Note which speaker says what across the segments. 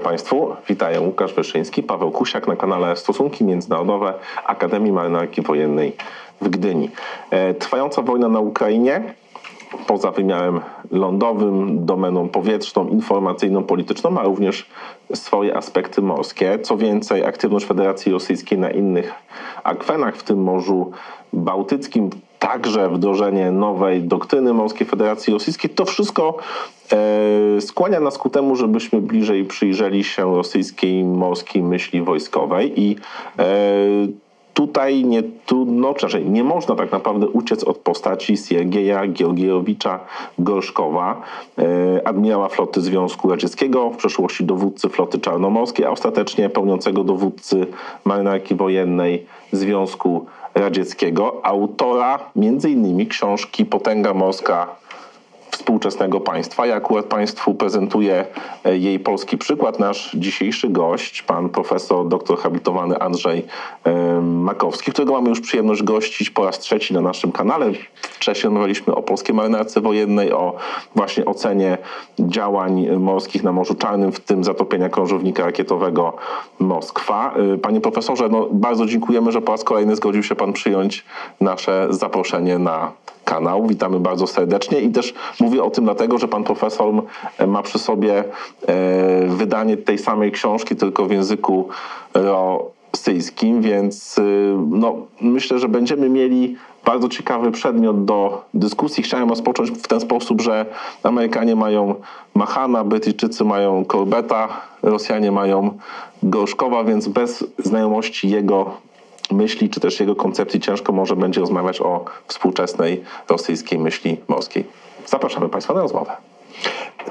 Speaker 1: Dobry Państwu. Witam Łukasz Wyszyński, Paweł Kusiak na kanale Stosunki Międzynarodowe Akademii Marynarki Wojennej w Gdyni. E, trwająca wojna na Ukrainie poza wymiarem lądowym, domeną powietrzną, informacyjną, polityczną, ma również swoje aspekty morskie. Co więcej, aktywność Federacji Rosyjskiej na innych akwenach, w tym Morzu Bałtyckim, także wdrożenie nowej doktryny Morskiej Federacji Rosyjskiej, to wszystko e, skłania nas ku temu, żebyśmy bliżej przyjrzeli się rosyjskiej morskiej myśli wojskowej i e, tutaj nie trudno, czy raczej nie można tak naprawdę uciec od postaci Siergieja Georgiewicza Gorszkowa, e, admirała floty Związku Radzieckiego, w przeszłości dowódcy floty czarnomorskiej, a ostatecznie pełniącego dowódcy marynarki wojennej Związku Radzieckiego, autora między innymi książki Potęga Morska współczesnego państwa. Ja akurat Państwu prezentuję e, jej polski przykład. Nasz dzisiejszy gość, pan profesor doktor habilitowany Andrzej e, Makowski, którego mamy już przyjemność gościć po raz trzeci na naszym kanale. Wcześniej rozmawialiśmy o polskiej marynarce wojennej, o właśnie ocenie działań morskich na Morzu Czarnym, w tym zatopienia krążownika rakietowego Moskwa. E, panie profesorze, no bardzo dziękujemy, że po raz kolejny zgodził się pan przyjąć nasze zaproszenie na kanał. Witamy bardzo serdecznie i też mówię o tym dlatego, że pan profesor ma przy sobie e, wydanie tej samej książki, tylko w języku rosyjskim, więc e, no, myślę, że będziemy mieli bardzo ciekawy przedmiot do dyskusji. Chciałem rozpocząć w ten sposób, że Amerykanie mają Mahana, Brytyjczycy mają Corbetta, Rosjanie mają Gorszkowa, więc bez znajomości jego myśli, czy też jego koncepcji ciężko może będzie rozmawiać o współczesnej rosyjskiej myśli morskiej. Zapraszamy Państwa na rozmowę.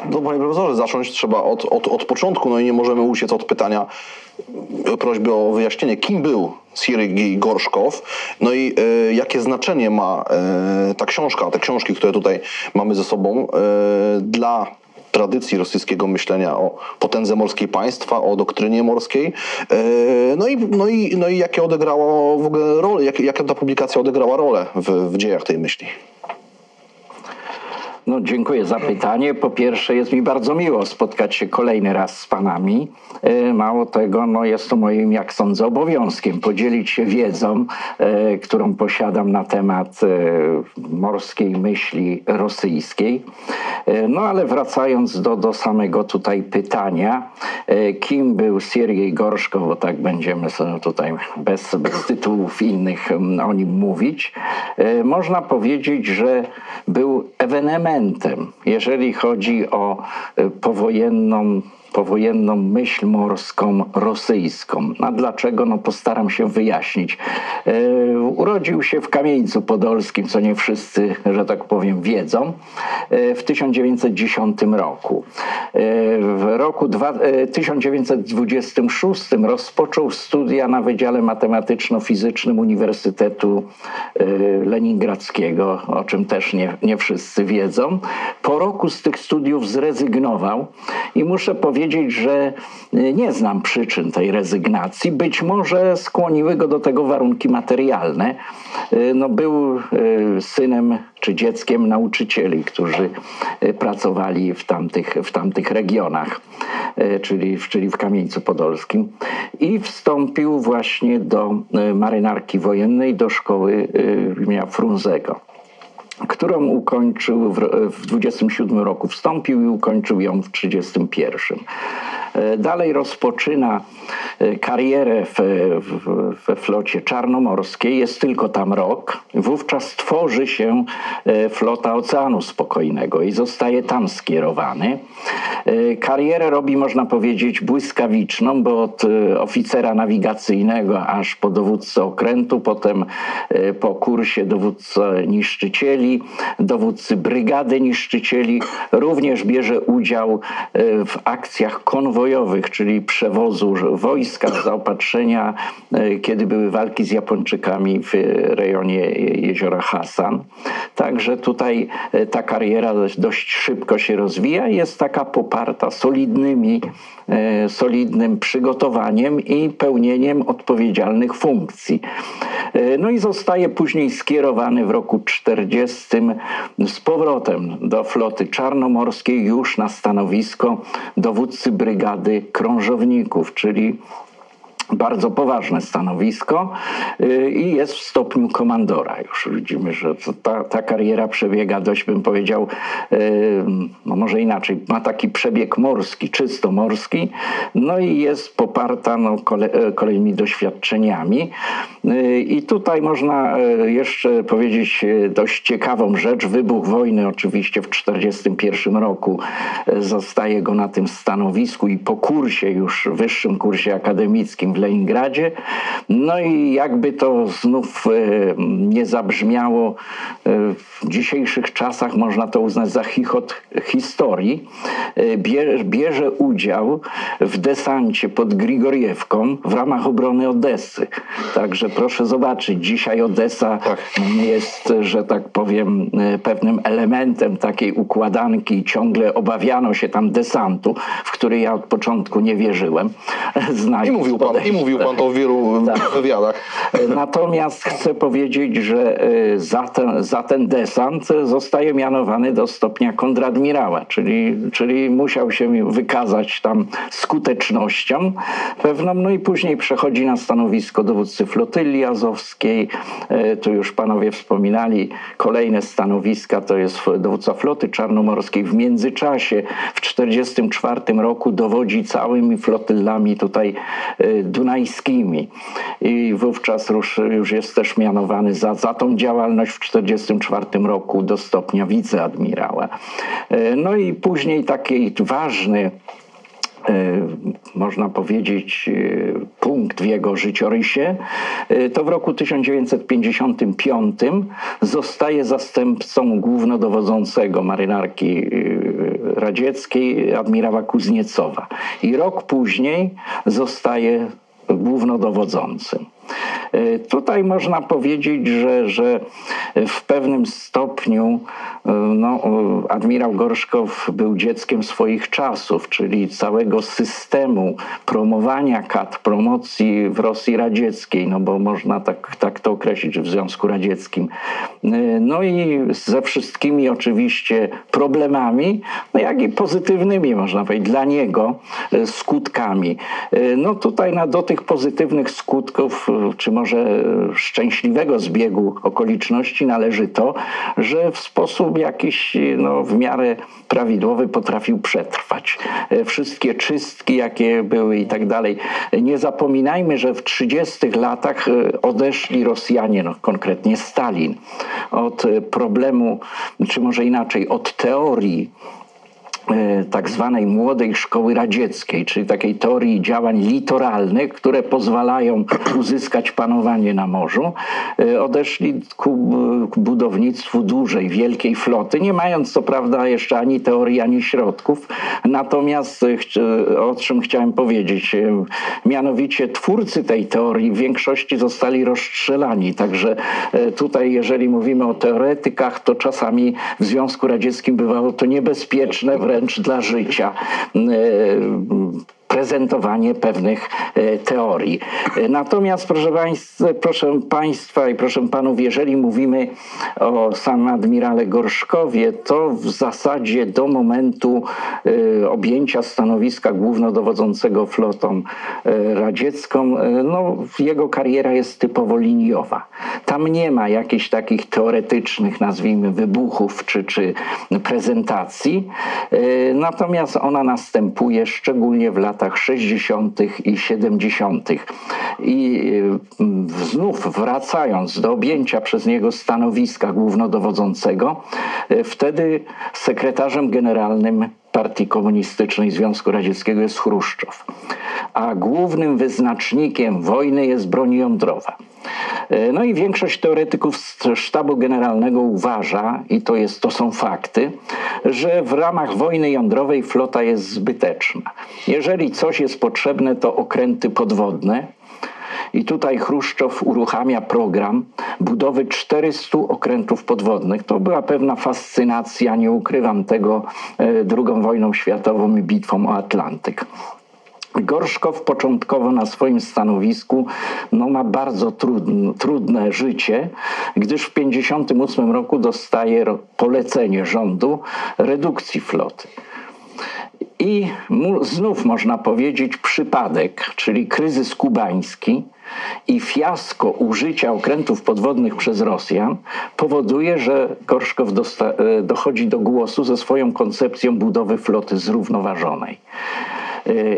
Speaker 2: No panie profesorze, zacząć trzeba od, od, od początku, no i nie możemy uciec od pytania, prośby o wyjaśnienie, kim był Siergiej Gorszkow, no i e, jakie znaczenie ma e, ta książka, te książki, które tutaj mamy ze sobą e, dla tradycji rosyjskiego myślenia o potędze morskiej państwa, o doktrynie morskiej. E, no i, no i, no i jakie odegrała w ogóle rolę, jak, jaka ta publikacja odegrała rolę w, w dziejach tej myśli?
Speaker 3: No, dziękuję za pytanie. Po pierwsze, jest mi bardzo miło spotkać się kolejny raz z Panami. E, mało tego, no, jest to moim, jak sądzę, obowiązkiem podzielić się wiedzą, e, którą posiadam na temat e, morskiej myśli rosyjskiej. No ale wracając do, do samego tutaj pytania, kim był Siergiej Gorszkow, bo tak będziemy sobie tutaj bez, bez tytułów innych o nim mówić, można powiedzieć, że był ewenementem, jeżeli chodzi o e, powojenną powojenną myśl morską rosyjską. A dlaczego? No postaram się wyjaśnić. E, urodził się w Kamieńcu Podolskim, co nie wszyscy, że tak powiem, wiedzą, e, w 1910 roku. E, w roku dwa, 1926 rozpoczął studia na Wydziale Matematyczno-Fizycznym Uniwersytetu Leningradzkiego, o czym też nie, nie wszyscy wiedzą. Po roku z tych studiów zrezygnował i muszę powiedzieć, powiedzieć, że y, nie znam przyczyn tej rezygnacji. Być może skłoniły go do tego warunki materialne. Y, no, był y, synem czy dzieckiem nauczycieli, którzy pracowali w tamtych, w tamtych regionach, czyli, czyli w Kamieńcu Podolskim. I wstąpił właśnie do marynarki wojennej, do szkoły imienia Frunzego którą ukończył w, w 27 roku, wstąpił i ukończył ją w 31. E, dalej rozpoczyna e, karierę w, w, we flocie czarnomorskiej, jest tylko tam rok. Wówczas tworzy się e, flota Oceanu Spokojnego i zostaje tam skierowany. Karierę robi, można powiedzieć, błyskawiczną, bo od oficera nawigacyjnego aż po dowódcę okrętu, potem po kursie dowódcę niszczycieli, dowódcy brygady niszczycieli, również bierze udział w akcjach konwojowych konwojowych, czyli przewozu wojska, zaopatrzenia, e, kiedy były walki z Japończykami w rejonie jeziora Hasan. Także tutaj e, ta kariera dość szybko się rozwija i jest taka poparta solidnymi, e, solidnym przygotowaniem i pełnieniem odpowiedzialnych funkcji. No i zostaje później skierowany w roku 40 z powrotem do floty czarnomorskiej już na stanowisko dowódcy brygady Rady Krążowników, czyli bardzo poważne stanowisko y, i jest w stopniu komandora. Już widzimy, że ta, ta kariera przebiega dość, bym powiedział, y, no może inaczej, ma taki przebieg morski, czysto morski, no i jest poparta no, kole, e, kolejnymi doświadczeniami. Y, I tutaj można e, jeszcze powiedzieć e, dość ciekawą rzecz. Wybuch wojny oczywiście w 1941 roku zostaje go na tym stanowisku i po kursie już, wyższym kursie akademickim Leningradzie. No i jakby to znów nie zabrzmiało w dzisiejszych czasach, można to uznać za chichot historii, bierze udział w desancie pod Grigoriewką w ramach obrony Odessy. Także proszę zobaczyć, dzisiaj Odessa tak. jest, że tak powiem, pewnym elementem takiej układanki. Ciągle obawiano się tam desantu, w który ja od początku nie wierzyłem.
Speaker 2: I mówił pan, i mówił pan to w wielu tak. wywiadach.
Speaker 3: Natomiast chcę powiedzieć, że e, za ten, za ten desant zostaje mianowany do stopnia kontradmirała, czyli, czyli musiał się wykazać tam skutecznością pewną, no i później przechodzi na stanowisko dowódcy flotyli azowskiej. E, tu już panowie wspominali, kolejne stanowiska to jest dowódca floty czarnomorskiej. W międzyczasie w 1944 roku dowodzi całymi flotylami tutaj e, dunajskimi i wówczas już, już jest też mianowany za, za tą działalność w 1944 roku do stopnia wiceadmirała. E, no i później taki ważny można powiedzieć, e, punkt w jego życiorysie, to w roku 1955 zostaje zastępcą głównodowodzącego marynarki radzieckiej admirała Kuzniecowa. I rok później zostaje głównodowodzącym. E, tutaj można powiedzieć, że, że w pewnym stopniu e, no, admirał Gorszkow był dzieckiem swoich czasów, czyli całego systemu promowania kat, promocji w Rosji radzieckiej, no bo można tak, tak to określić w Związku Radzieckim. No i ze wszystkimi oczywiście problemami, no jak i pozytywnymi, można powiedzieć, dla niego skutkami. No tutaj na, do tych pozytywnych skutków, czy może szczęśliwego zbiegu okoliczności należy to, że w sposób jakiś no, w miarę prawidłowy potrafił przetrwać. E, wszystkie czystki, jakie były i tak dalej. Nie zapominajmy, że w 30 latach e, odeszli Rosjanie, no, konkretnie Stalin, od problemu, czy może inaczej, od teorii tak zwanej młodej szkoły radzieckiej, czyli takiej teorii działań litoralnych, które pozwalają uzyskać panowanie na morzu, e, odeszli ku, ku budownictwu dużej, wielkiej floty, nie mając co prawda jeszcze ani teorii, ani środków. Natomiast e, o czym chciałem powiedzieć, mianowicie twórcy tej teorii w większości zostali rozstrzelani. Także tutaj, jeżeli mówimy o teoretykach, to czasami w Związku Radzieckim bywało to niebezpieczne, wręcz wręcz dla życia. E, prezentowanie pewnych e, teorii. E, natomiast, proszę państwa, proszę państwa i proszę panów, jeżeli mówimy o samym admirale Gorszkowie, to w zasadzie do momentu e, objęcia stanowiska głównodowodzącego flotą radziecką, no, jego kariera jest typowo liniowa. Tam nie ma jakichś takich teoretycznych, nazwijmy, wybuchów czy, czy prezentacji, natomiast ona następuje szczególnie w latach latach 60. i 70. I mm, znów wracając do objęcia przez niego stanowiska głównodowodzącego, e, wtedy sekretarzem generalnym Partii Komunistycznej Związku Radzieckiego jest Chruszczow, a głównym wyznacznikiem wojny jest broń jądrowa. E, no i większość teoretyków sztabu generalnego uważa, i to, jest, to są fakty, że w ramach wojny jądrowej flota jest zbyteczna. Jeżeli coś jest potrzebne, to okręty podwodne, i tutaj Chruszczow uruchamia program budowy 400 okrętów podwodnych. To była pewna fascynacja, nie ukrywam tego, II e, wojną światową i bitwą o Atlantyk. Gorszkow początkowo na swoim stanowisku no, ma bardzo trudne, trudne życie, gdyż w 1958 roku dostaje polecenie rządu redukcji floty. I znów można powiedzieć przypadek, czyli kryzys kubański i fiasko użycia okrętów podwodnych przez Rosjan powoduje, że Gorszkow e, dochodzi do głosu ze swoją koncepcją budowy floty zrównoważonej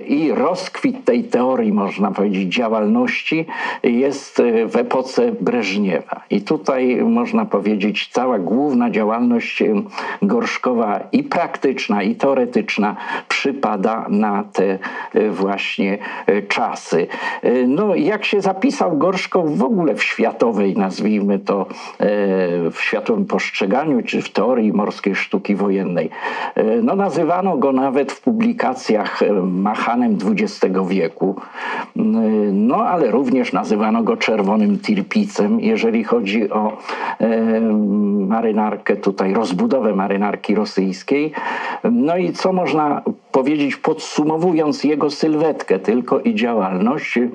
Speaker 3: i rozkwit tej teorii, można powiedzieć, działalności jest w epoce Breżniewa. I tutaj można powiedzieć, cała główna działalność Gorszkowa i praktyczna, i teoretyczna przypada na te właśnie czasy. No, jak się zapisał Gorszkow w ogóle w światowej, nazwijmy to, w światowym postrzeganiu, czy w teorii morskiej sztuki wojennej, no, nazywano go nawet w publikacjach machanem XX wieku, no ale również nazywano go czerwonym tirpicem, jeżeli chodzi o e, marynarkę tutaj, rozbudowę marynarki rosyjskiej. No i co można powiedzieć, podsumowując jego sylwetkę? Tylko i działalność, e,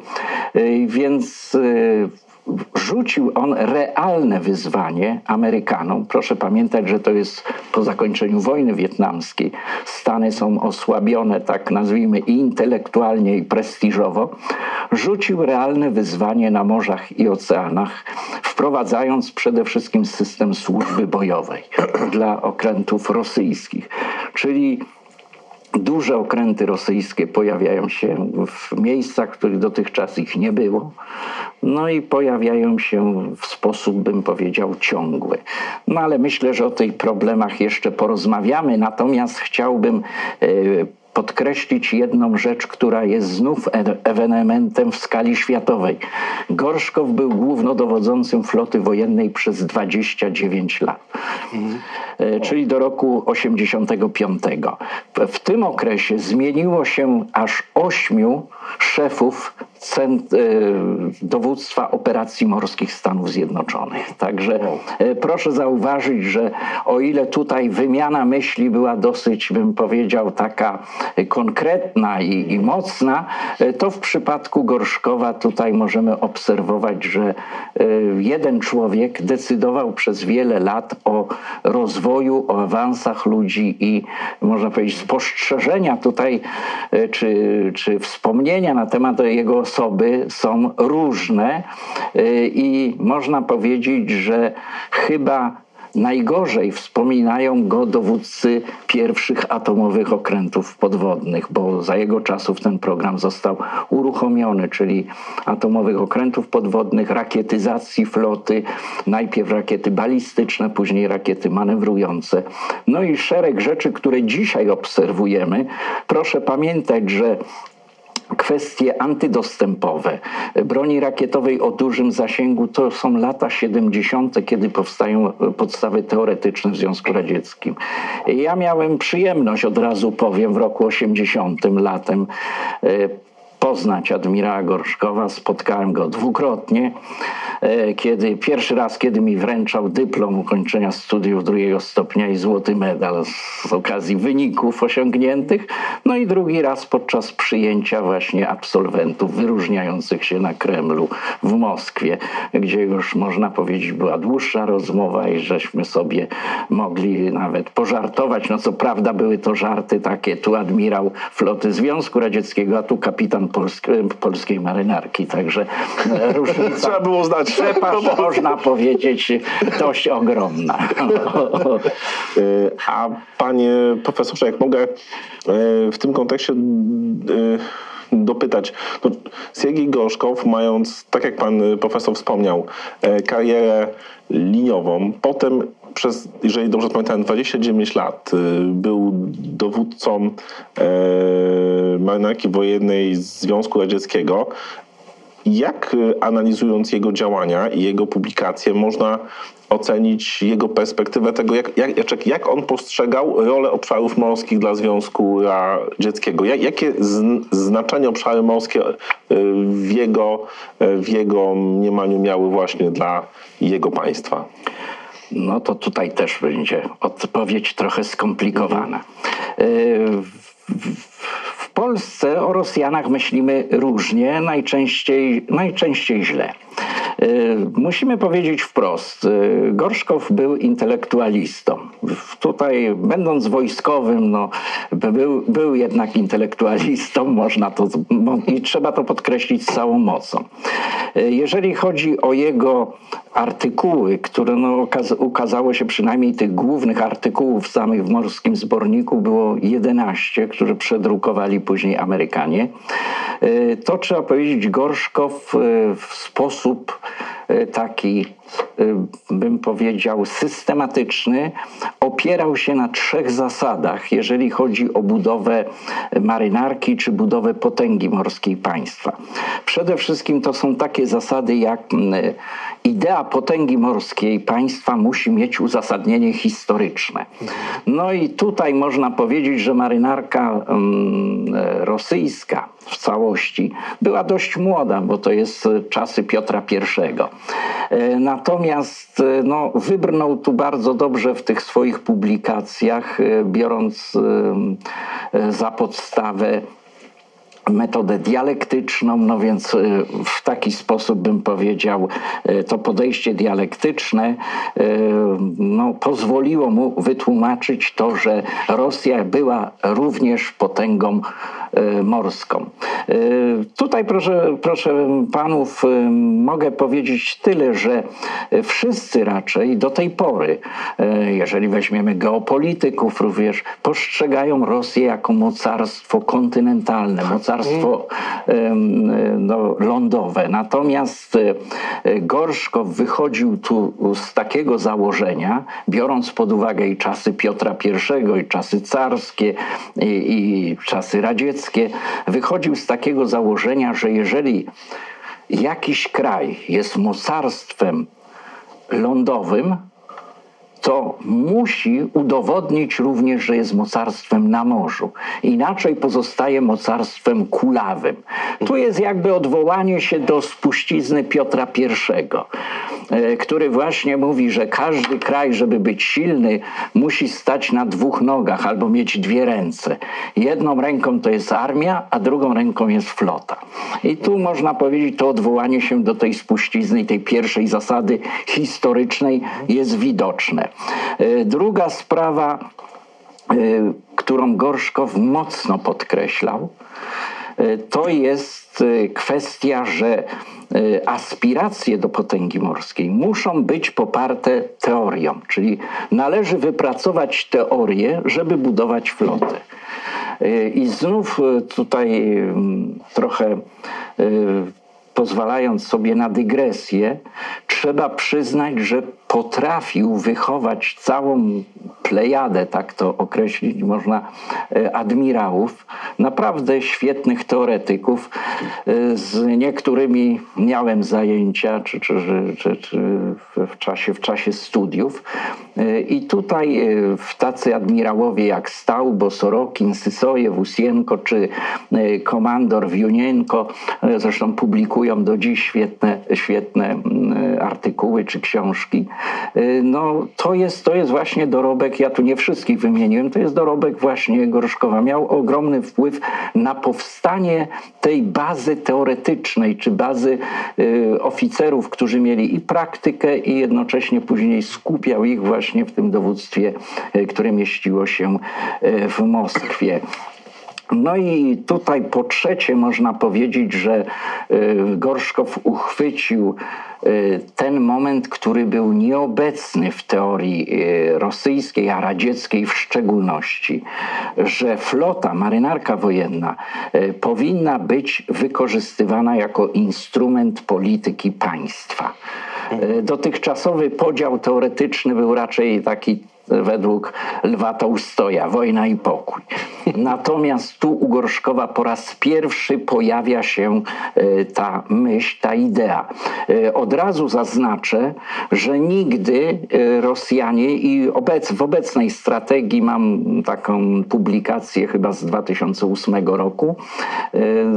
Speaker 3: więc e, rzucił on realne wyzwanie Amerykanom. Proszę pamiętać, że to jest po zakończeniu wojny wietnamskiej. Stany są osłabione, tak nazwijmy, i intelektualnie, i prestiżowo. Rzucił realne wyzwanie na morzach i oceanach, wprowadzając przede wszystkim system służby bojowej dla okrętów rosyjskich. Czyli duże okręty rosyjskie pojawiają się w miejscach, w których dotychczas ich nie było. No i pojawiają się w sposób, bym powiedział, ciągły. No ale myślę, że o tych problemach jeszcze porozmawiamy. Natomiast chciałbym e, podkreślić jedną rzecz, która jest znów e ewenementem w skali światowej. Gorszkow był głównodowodzącym floty wojennej przez 29 lat, mhm. czyli do roku 85. W tym okresie zmieniło się aż ośmiu szefów cent, e, dowództwa operacji morskich Stanów Zjednoczonych. Także e, proszę zauważyć, że o ile tutaj wymiana myśli była dosyć, bym powiedział, taka konkretna i, i mocna, e, to w przypadku Gorszkowa tutaj możemy obserwować, że jeden człowiek decydował przez wiele lat o rozwoju, o awansach ludzi i można powiedzieć spostrzeżenia tutaj, czy, czy wspomnienia na temat jego osoby są różne. I można powiedzieć, że chyba najgorzej wspominają go dowódcy pierwszych atomowych okrętów podwodnych, bo za jego czasów ten program został uruchomiony, czyli atomowych okrętów podwodnych, rakietyzacji floty, najpierw rakiety balistyczne, później rakiety manewrujące. No i szereg rzeczy, które dzisiaj obserwujemy. Proszę pamiętać, że Kwestie antydostępowe broni rakietowej o dużym zasięgu to są lata 70., kiedy powstają podstawy teoretyczne w Związku Radzieckim. Ja miałem przyjemność, od razu powiem, w roku 80 latem e, poznać admirała Gorszkowa. Spotkałem go dwukrotnie. E, kiedy pierwszy raz, kiedy mi wręczał dyplom ukończenia studiów drugiego stopnia i złoty medal z okazji wyników osiągniętych. No i drugi raz podczas przyjęcia właśnie absolwentów wyróżniających się na Kremlu w Moskwie, gdzie już można powiedzieć była dłuższa rozmowa i żeśmy sobie mogli nawet pożartować. No co prawda były to żarty takie, tu admirał floty Związku Radzieckiego, a tu kapitan polskiej marynarki. Także e, różnica.
Speaker 1: Trzeba było znać.
Speaker 3: Przepaść, można powiedzieć, dość ogromna.
Speaker 1: E, a panie profesorze, jak mogę e, w tym kontekście dopytać. No, Siergiej Gorzkow, mając, tak jak pan profesor wspomniał, karierę liniową, potem przez, jeżeli dobrze pamiętam, 29 lat był dowódcą marynarki wojennej Związku Radzieckiego. Jak y, analizując jego działania i jego publikacje można ocenić jego perspektywę tego, jak, jak, jak on postrzegał rolę obszarów morskich dla Związku Radzieckiego? Jak, jakie znaczenie obszary morskie y, w jego, y, w jego mniemaniu miały właśnie dla jego państwa?
Speaker 3: No to tutaj też będzie odpowiedź trochę skomplikowana. W, Polsce o Rosjanach myślimy różnie, najczęściej, najczęściej źle. Musimy powiedzieć wprost, Gorszkow był intelektualistą. Tutaj, będąc wojskowym, no, był, był jednak intelektualistą, można to, i trzeba to podkreślić z całą mocą. Jeżeli chodzi o jego artykuły, które no, ukaz ukazało się przynajmniej tych głównych artykułów samych w Morskim Zborniku było 11, które przedrukowali później Amerykanie. E, to trzeba powiedzieć, Gorszkow e, w sposób e, taki, bym powiedział, systematyczny, opierał się na trzech zasadach, jeżeli chodzi o budowę marynarki czy budowę potęgi morskiej państwa. Przede wszystkim to są takie zasady jak idea potęgi morskiej państwa musi mieć uzasadnienie historyczne. No i tutaj można powiedzieć, że marynarka rosyjska w całości była dość młoda, bo to jest czasy Piotra I. E, natomiast e, no, wybrnął tu bardzo dobrze w tych swoich publikacjach, e, biorąc za podstawę metodę dialektyczną, no więc y, w taki sposób bym powiedział, y, to podejście dialektyczne y, no, pozwoliło mu wytłumaczyć to, że Rosja była również potęgą morską. Tutaj proszę, proszę panów, mogę powiedzieć tyle, że wszyscy raczej do tej pory, jeżeli weźmiemy geopolityków również, postrzegają Rosję jako mocarstwo kontynentalne, mocarstwo gospodarstwo no, lądowe. Natomiast e, Gorszkow wychodził tu z takiego założenia, biorąc pod uwagę i czasy Piotra I, i czasy carskie, i, i czasy radzieckie, wychodził z takiego założenia, że jeżeli jakiś kraj jest mocarstwem lądowym, to musi udowodnić również, że jest mocarstwem na morzu. Inaczej pozostaje mocarstwem kulawym. Tu jest jakby odwołanie się do spuścizny Piotra I, e, który właśnie mówi, że każdy kraj, żeby być silny, musi stać na dwóch nogach albo mieć dwie ręce. Jedną ręką to jest armia, a drugą ręką jest flota. I tu można powiedzieć, to odwołanie się do tej spuścizny, tej pierwszej zasady historycznej jest widoczne. E, druga sprawa, e, którą Gorszkow mocno podkreślał, e, to jest kwestia, że aspiracje do potęgi morskiej muszą być poparte teorią, czyli należy wypracować teorię, żeby budować flotę. I znów tutaj mm, trochę pozwalając sobie na dygresję, trzeba przyznać, że potrafił wychować całą plejadę, tak to określić można, e, admirałów, naprawdę świetnych teoretyków. E, z niektórymi miałem zajęcia czy, czy, czy, czy w, czasie, w czasie studiów. E, I tutaj w tacy admirałowie jak Stałbo, Sorokin, Sysojew, Usienko czy komandor Wiunienko, zresztą publikują do dziś świetne, świetne artykuły czy książki. Y, no to jest, to jest właśnie dorobek, ja tu nie wszystkich wymieniłem, to jest dorobek właśnie Gorszkowa. Miał ogromny wpływ na powstanie tej bazy teoretycznej, czy bazy y, oficerów, którzy mieli i praktykę, i jednocześnie później skupiał ich właśnie w tym dowództwie, y, które mieściło się w Moskwie. No i tutaj po trzecie można powiedzieć, że Gorszkow uchwycił Y, ten moment, który był nieobecny w teorii y, rosyjskiej, a radzieckiej w szczególności, że flota, marynarka wojenna y, powinna być wykorzystywana jako instrument polityki państwa. Dotychczasowy podział teoretyczny był raczej taki według Lwa Tołstoja, Wojna i pokój. Natomiast tu u Gorszkowa po raz pierwszy pojawia się e, ta myśl, ta idea. E, od razu zaznaczę, że nigdy e, Rosjanie i obec, w obecnej strategii mam taką publikację chyba z 2008 roku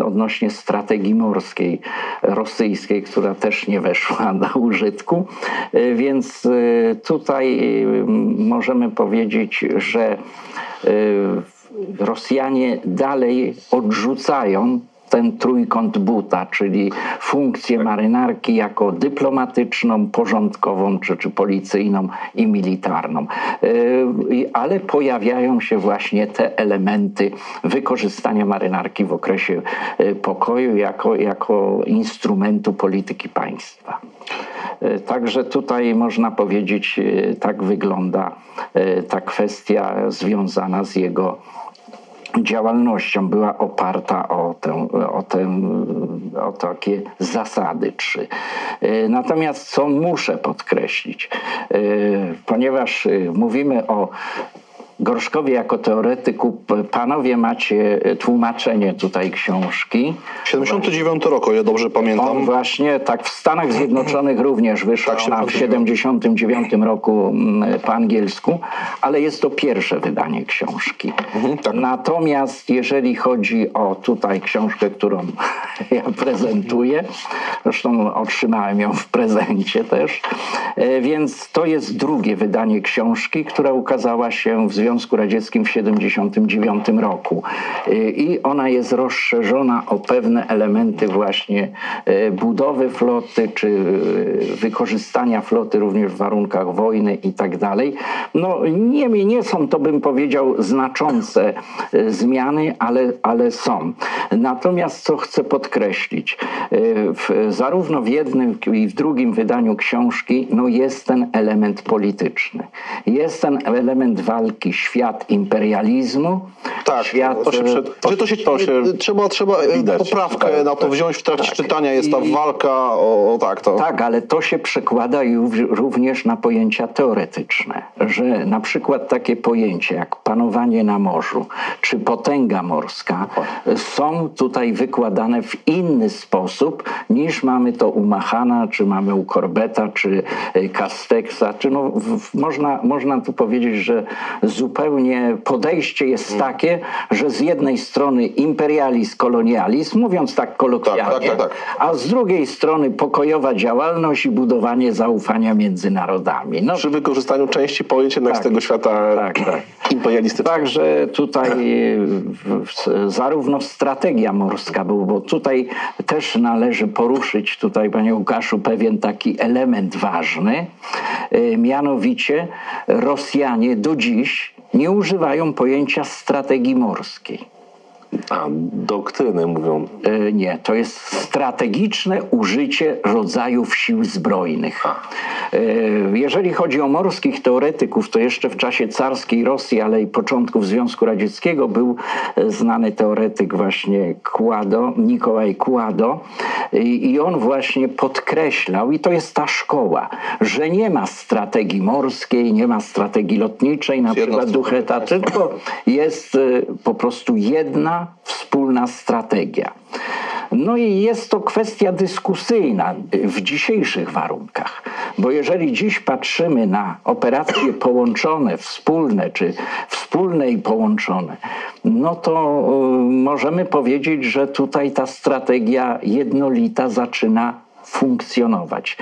Speaker 3: odnośnie strategii morskiej rosyjskiej, która też nie weszła do użytku. Więc tutaj możemy powiedzieć, że Rosjanie dalej odrzucają ten trójkąt buta, czyli funkcję marynarki jako dyplomatyczną, porządkową, czy, czy policyjną i militarną. Yy, ale pojawiają się właśnie te elementy wykorzystania marynarki w okresie yy, pokoju jako, jako instrumentu polityki państwa. Yy, także tutaj można powiedzieć, tak wygląda ta kwestia związana z jego działalnością była oparta o, tę, o, tę, o takie zasady trzy. E, natomiast co muszę podkreślić, e, ponieważ e, mówimy o Gorszkowie jako teoretyku, panowie macie tłumaczenie tutaj książki.
Speaker 2: 79 rok, o ile dobrze pamiętam.
Speaker 3: On właśnie, tak w Stanach Zjednoczonych również wyszła tak, ona w 79 roku po angielsku, ale jest to pierwsze wydanie książki. Mhm, tak. Natomiast jeżeli chodzi o tutaj książkę, którą ja prezentuję, zresztą otrzymałem ją w prezencie też, e, więc to jest drugie wydanie książki, która ukazała się w związku Związku Radzieckim w 1979 roku. Y, I ona jest rozszerzona o pewne elementy właśnie y, budowy floty, czy y, wykorzystania floty również w warunkach wojny i tak dalej. No niemniej nie są to, bym powiedział, znaczące zmiany, ale, ale są. Natomiast co chcę podkreślić, w, zarówno w jednym i w drugim wydaniu książki no jest ten element polityczny. Jest ten element walki świat imperializmu.
Speaker 2: Tak, świat, to się, przed, to, to się, to się trzeba, trzeba widać, poprawkę tak, na to tak, wziąć w trakcie tak. czytania. Jest ta walka o, o, tak. To.
Speaker 3: Tak, ale to się przekłada również na pojęcia teoretyczne, że na przykład takie pojęcie jak panowanie na morzu czy potęga morska są tutaj wykładane w inny sposób niż mamy to u Machana, czy mamy u Corbeta, czy Castexa, czy no, w, można, można tu powiedzieć, że zupełnie zupełnie podejście jest mm. takie, że z jednej strony imperializm, kolonializm, mówiąc tak kolokwialnie, tak, tak, tak, tak, a z drugiej strony pokojowa działalność i budowanie zaufania między narodami.
Speaker 1: No, Przy wykorzystaniu części pojęć jednak z tak. tego świata tak, tak. imperialistycznego.
Speaker 3: Także tutaj zarówno strategia morska, bo, bo tutaj też należy poruszyć tutaj, panie Łukaszu, pewien taki element ważny, y, mianowicie Rosjanie do dziś nie używają pojęcia strategii morskiej.
Speaker 1: A doktryny mówią.
Speaker 3: E, nie, to jest strategiczne użycie rodzajów sił zbrojnych. E, jeżeli chodzi o morskich teoretyków, to jeszcze w czasie carskiej Rosji, ale i początków Związku Radzieckiego był e, znany teoretyk właśnie Kłado, Nikołaj Kłado i, i on właśnie podkreślał, i to jest ta szkoła, że nie ma strategii morskiej, nie ma strategii lotniczej, na przykład Ducheta, tylko jest po prostu jedna wspólna strategia. No i jest to kwestia dyskusyjna w dzisiejszych warunkach, bo jeżeli dziś patrzymy na operacje połączone, wspólne czy wspólne i połączone, no to y, możemy powiedzieć, że tutaj ta strategia jednolita zaczyna funkcjonować.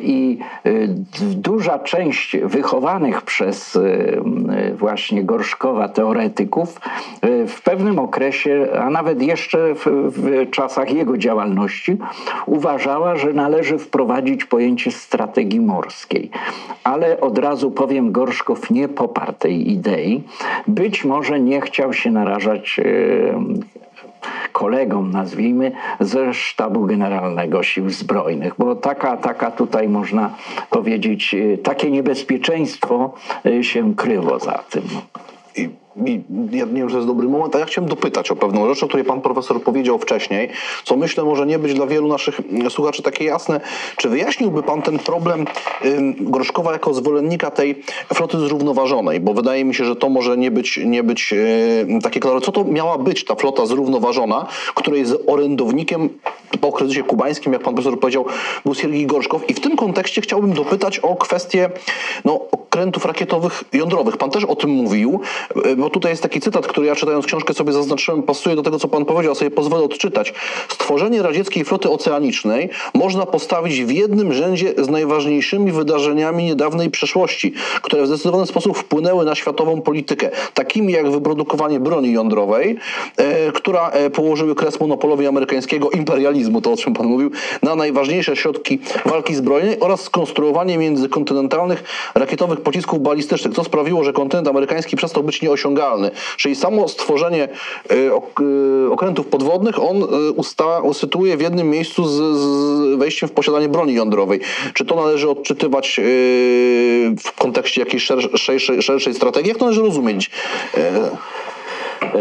Speaker 3: I y, duża część wychowanych przez y, właśnie Gorszkowa teoretyków y, w pewnym okresie, a nawet jeszcze w, w czasach jego działalności, uważała, że należy wprowadzić pojęcie strategii morskiej. Ale od razu powiem, Gorszkow nie poparł tej idei. Być może nie chciał się narażać kolegom, nazwijmy, ze sztabu generalnego sił zbrojnych, bo taka, taka tutaj można powiedzieć, e, takie niebezpieczeństwo e, się kryło za tym.
Speaker 2: I ja nie wiem, że jest dobry moment, a ja chciałem dopytać o pewną rzecz, o której pan profesor powiedział wcześniej, co myślę może nie być dla wielu naszych słuchaczy takie jasne. Czy wyjaśniłby pan ten problem Groszkowa jako zwolennika tej floty zrównoważonej? Bo wydaje mi się, że to może nie być, nie być takie klare. Co to miała być ta flota zrównoważona, której z orędownikiem po kryzysie kubańskim, jak pan profesor powiedział, był Siergiej Gorszkow i w tym kontekście chciałbym dopytać o kwestię no, okrętów rakietowych jądrowych. Pan też o tym mówił, bo tutaj jest taki cytat, który ja czytając książkę sobie zaznaczyłem, pasuje do tego, co pan powiedział, sobie pozwolę odczytać. Stworzenie radzieckiej floty oceanicznej można postawić w jednym rzędzie z najważniejszymi wydarzeniami niedawnej przeszłości, które w zdecydowany sposób wpłynęły na światową politykę, takimi jak wyprodukowanie broni jądrowej, e, która e, położyły kres monopolowi amerykańskiego imperializmu, to o czym pan mówił, na najważniejsze środki walki zbrojnej oraz skonstruowanie międzykontynentalnych rakietowych pocisków balistycznych, co sprawiło, że kontynent amerykański przestał być nieosiągalny. Czyli samo stworzenie e, e, okrętów podwodnych on e, usta, usytuuje w jednym miejscu z, z wejściem w posiadanie broni jądrowej. Czy to należy odczytywać w kontekście jakiejś szer, szerszej, szerszej strategii? Jak to należy rozumieć?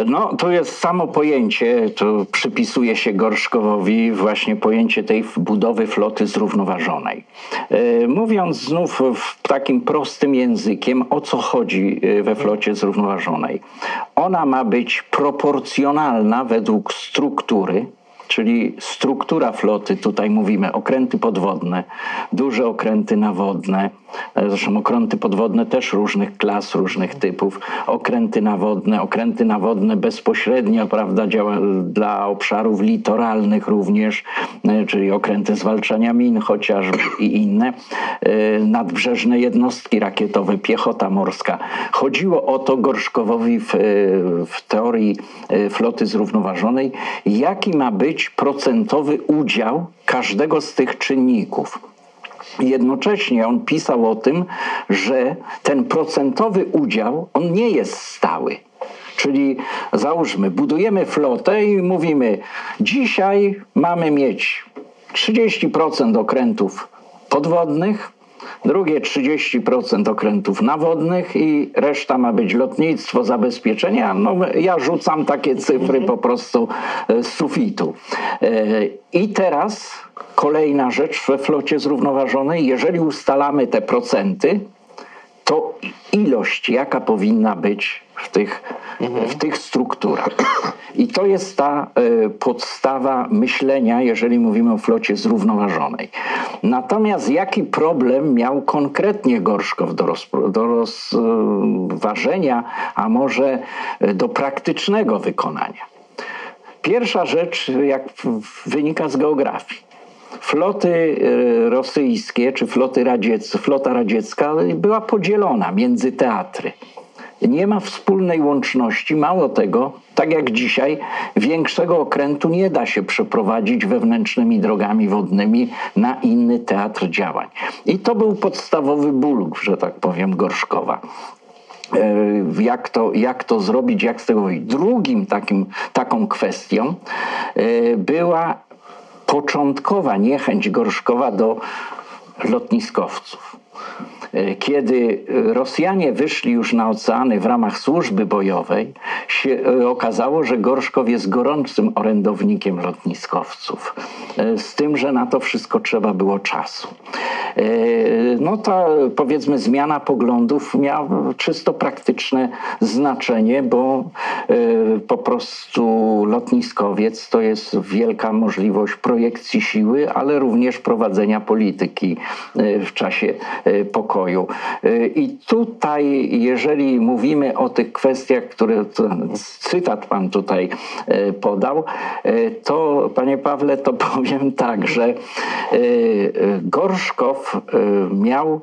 Speaker 3: No, to jest samo pojęcie, to przypisuje się Gorszkowowi właśnie pojęcie tej budowy floty zrównoważonej. E, Mówiąc znów w takim prostym językiem, o co chodzi e, we flocie zrównoważonej. Ona ma być proporcjonalna według struktury, czyli struktura floty, tutaj mówimy okręty podwodne, duże okręty nawodne, e, zresztą okręty podwodne też różnych klas, różnych typów, okręty nawodne, okręty nawodne bezpośrednio, prawda, działa dla obszarów litoralnych również, e, czyli okręty zwalczania min chociażby i inne, e, nadbrzeżne jednostki rakietowe, piechota morska. Chodziło o to Gorszkowowi w, w teorii floty zrównoważonej, jaki ma być procentowy udział każdego z tych czynników. Jednocześnie on pisał o tym, że ten procentowy udział on nie jest stały. Czyli załóżmy, budujemy flotę i mówimy, dzisiaj mamy mieć 30% okrętów podwodnych, drugie 30% okrętów nawodnych i reszta ma być lotnictwo, zabezpieczenia. No, ja rzucam takie cyfry po prostu z sufitu. I teraz kolejna rzecz we flocie zrównoważonej, jeżeli ustalamy te procenty, to ilość, jaka powinna być w tych, mhm. w tych strukturach. I to jest ta y, podstawa myślenia, jeżeli mówimy o flocie zrównoważonej. Natomiast jaki problem miał konkretnie Gorszkow do, roz, do rozważenia, a może do praktycznego wykonania? Pierwsza rzecz, jak wynika z geografii floty rosyjskie czy floty radzieckie, flota radziecka była podzielona między teatry. Nie ma wspólnej łączności. Mało tego, tak jak dzisiaj, większego okrętu nie da się przeprowadzić wewnętrznymi drogami wodnymi na inny teatr działań. I to był podstawowy ból, że tak powiem, Gorszkowa jak to, jak to zrobić, jak z tego wyjść. Drugim takim, taką kwestią była początkowa niechęć Gorszkowa do lotniskowców. Kiedy Rosjanie wyszli już na oceany w ramach służby bojowej, się okazało, że Gorszkow jest gorącym orędownikiem lotniskowców. Z tym, że na to wszystko trzeba było czasu. No ta powiedzmy zmiana poglądów miała czysto praktyczne znaczenie, bo po prostu lotniskowiec to jest wielka możliwość projekcji siły, ale również prowadzenia polityki w czasie pokoju rozwoju. I tutaj, jeżeli mówimy o tych kwestiach, które cytat pan tutaj e, podał, e, to panie Pawle, to powiem tak, że Gorszkow miał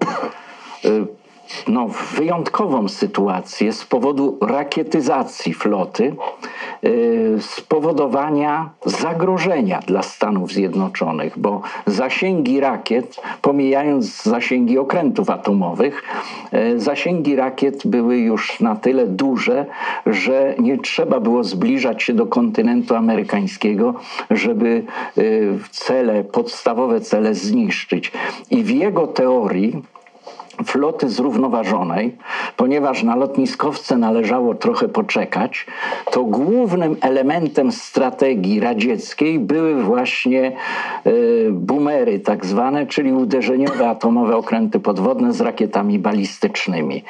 Speaker 3: no, wyjątkową sytuację z powodu rakietyzacji floty, yy, spowodowania zagrożenia dla Stanów Zjednoczonych, bo zasięgi rakiet, pomijając zasięgi okrętów atomowych, yy, zasięgi rakiet były już na tyle duże, że nie trzeba było zbliżać się do kontynentu amerykańskiego, żeby yy, cele, podstawowe cele zniszczyć. I w jego teorii floty zrównoważonej, ponieważ na lotniskowce należało trochę poczekać, to głównym elementem strategii radzieckiej były właśnie y, bumery tak zwane, czyli uderzeniowe atomowe okręty podwodne z rakietami balistycznymi.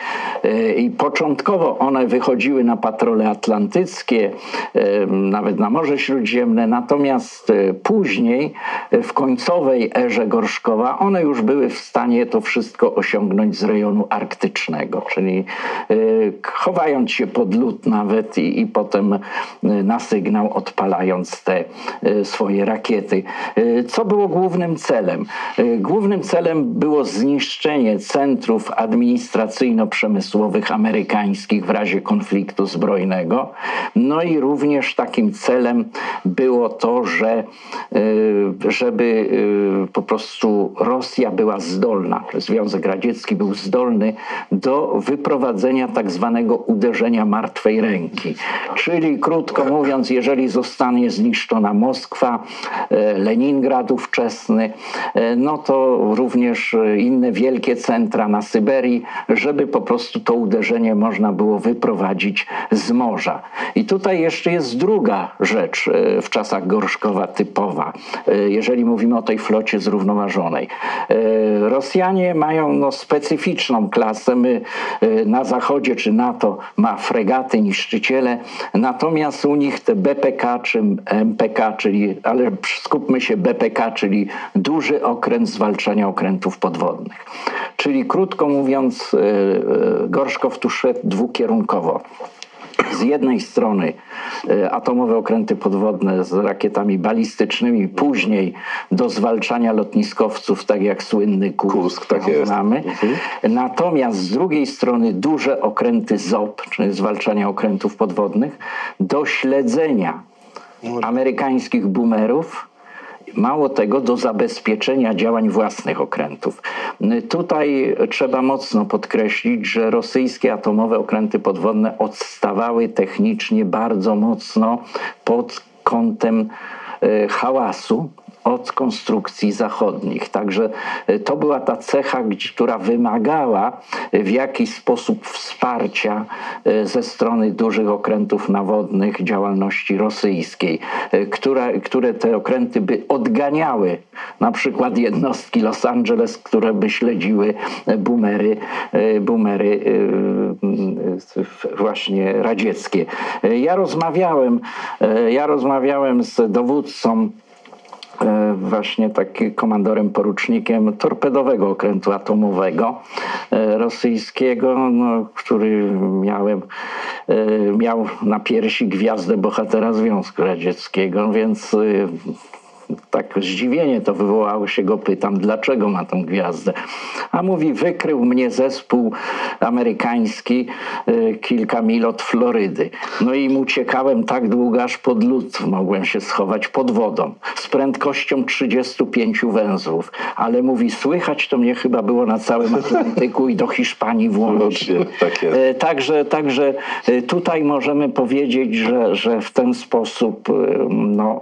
Speaker 3: Y, I początkowo one wychodziły na patrole atlantyckie, y, nawet na Morze Śródziemne, natomiast później w końcowej erze Gorszkowa one już były w stanie to wszystko osiągnąć z rejonu arktycznego, czyli y, chowając się pod lód nawet i, i potem y, na sygnał odpalając te y, swoje rakiety. Co było głównym celem? Głównym celem było zniszczenie centrów administracyjno-przemysłowych amerykańskich w razie konfliktu zbrojnego. No i również takim celem było to, że żeby po prostu Rosja była zdolna, Związek Radziecki Piłsudski był zdolny do wyprowadzenia tak zwanego uderzenia martwej ręki. Czyli krótko mówiąc, jeżeli zostanie zniszczona Moskwa, e, Leningrad ówczesny, e, no to również inne wielkie centra na Syberii, żeby po prostu to uderzenie można było wyprowadzić z morza. I tutaj jeszcze jest druga rzecz e, w czasach Gorszkowa typowa, jeżeli mówimy o tej flocie zrównoważonej. Rosjanie mają no, specyficzną klasę. My y, na Zachodzie czy NATO ma fregaty, niszczyciele, natomiast u nich te BPK czy MPK, czyli, ale skupmy się BPK, czyli duży okręt zwalczania okrętów podwodnych. Czyli krótko mówiąc, y, y, Gorszkow tu szedł dwukierunkowo z jednej strony e, atomowe okręty podwodne z rakietami balistycznymi, później do zwalczania lotniskowców, tak jak słynny Kursk, Kursk tak znamy. Mhm. Natomiast z drugiej strony duże okręty ZOP, czyli zwalczania okrętów podwodnych, do śledzenia no. amerykańskich boomerów Mało tego, do zabezpieczenia działań własnych okrętów. Tutaj trzeba mocno podkreślić, że rosyjskie atomowe okręty podwodne odstawały technicznie bardzo mocno pod kątem e, hałasu od konstrukcji zachodnich. Także e, to była ta cecha, która wymagała w jakiś sposób wsparcia e, ze strony dużych okrętów nawodnych działalności rosyjskiej, e, które, które te okręty by odganiały na przykład jednostki Los Angeles, które by śledziły boomery, boomery właśnie radzieckie. Ja rozmawiałem, ja rozmawiałem z dowódcą E, właśnie taki komandorem porucznikiem torpedowego okrętu atomowego e, rosyjskiego, no, który miałem, e, miał na piersi gwiazdę bohatera Związku Radzieckiego, więc tak zdziwienie to wywołało się go, pytam, dlaczego ma tą gwiazdę. A mówi, wykrył mnie zespół amerykański y, kilka mil od Florydy. No i uciekałem tak długo, aż pod lód mogłem się schować pod wodą z prędkością 35 węzłów. Ale mówi, słychać to mnie chyba było na całym Atlantyku i do Hiszpanii włącznie. Tak y, także, także y, tutaj możemy powiedzieć, że, że w ten sposób no,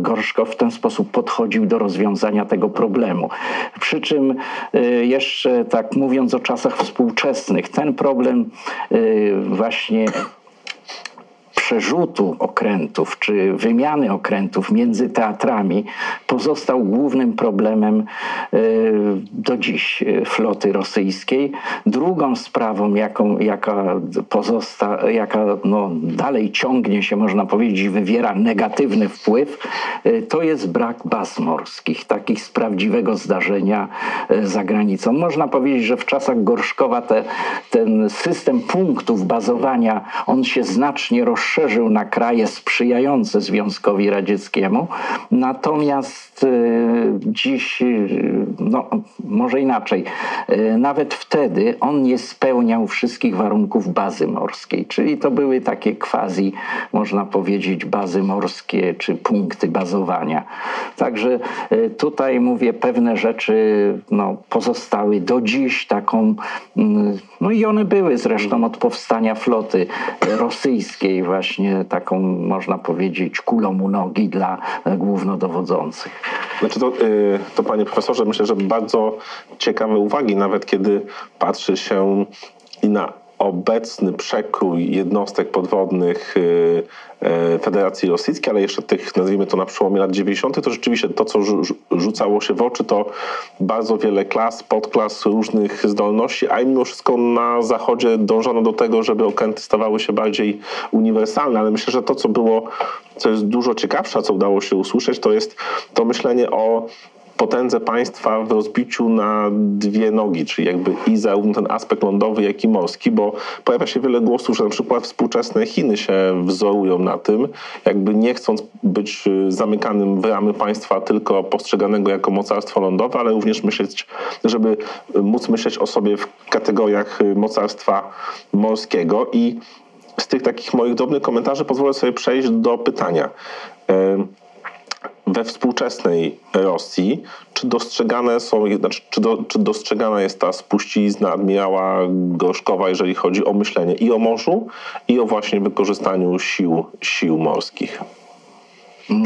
Speaker 3: Gorszko w ten sposób podchodził do rozwiązania tego problemu. Przy czym y, jeszcze tak mówiąc o czasach współczesnych, ten problem y, właśnie przerzutu okrętów czy wymiany okrętów między teatrami pozostał głównym problemem e, do dziś e, floty rosyjskiej. Drugą sprawą, jaką, jaka, pozosta, jaka no, dalej ciągnie się, można powiedzieć, wywiera negatywny wpływ, e, to jest brak baz morskich, takich z prawdziwego zdarzenia za granicą. Można powiedzieć, że w czasach Gorszkowa te, ten system punktów bazowania, on się znacznie rozszerzył poszerzył na kraje sprzyjające Związkowi Radzieckiemu. Natomiast y, dziś, y, no, może inaczej, y, nawet wtedy on nie spełniał wszystkich warunków bazy morskiej, czyli to były takie quasi, można powiedzieć, bazy morskie czy punkty bazowania. Także tutaj mówię, pewne rzeczy no, pozostały do dziś taką, mm, no i one były zresztą od powstania floty rosyjskiej właśnie właśnie taką, można powiedzieć, kulą u nogi dla głównodowodzących.
Speaker 1: Znaczy to, y, to panie profesorze, myślę, że bardzo ciekawe uwagi, nawet kiedy patrzy się i na obecny przekrój jednostek podwodnych y, y, Federacji Rosyjskiej, ale jeszcze tych, nazwijmy to na przełomie lat 90., to rzeczywiście to, co rzucało się w oczy, to bardzo wiele klas, podklas, różnych zdolności, a mimo wszystko na Zachodzie dążono do tego, żeby okręty stawały się bardziej uniwersalne, ale myślę, że to, co było, co jest dużo ciekawsze, co udało się usłyszeć, to jest to myślenie o potędze państwa w rozbiciu na dwie nogi, czyli jakby i zarówno ten aspekt lądowy, jak i morski, bo pojawia się wiele głosów, że na przykład współczesne Chiny się wzorują na tym, jakby nie chcąc być y, zamykanym w ramy państwa tylko postrzeganego jako mocarstwo lądowe, ale również myśleć, żeby móc myśleć o sobie w kategoriach y, mocarstwa morskiego. I z tych takich moich drobnych komentarzy pozwolę sobie przejść do pytania we współczesnej Rosji, czy dostrzegane są, znaczy, czy, do, czy dostrzegana jest ta spuścizna admirała Gorzkowa, jeżeli chodzi o myślenie i o morzu, i o właśnie wykorzystaniu sił, sił morskich?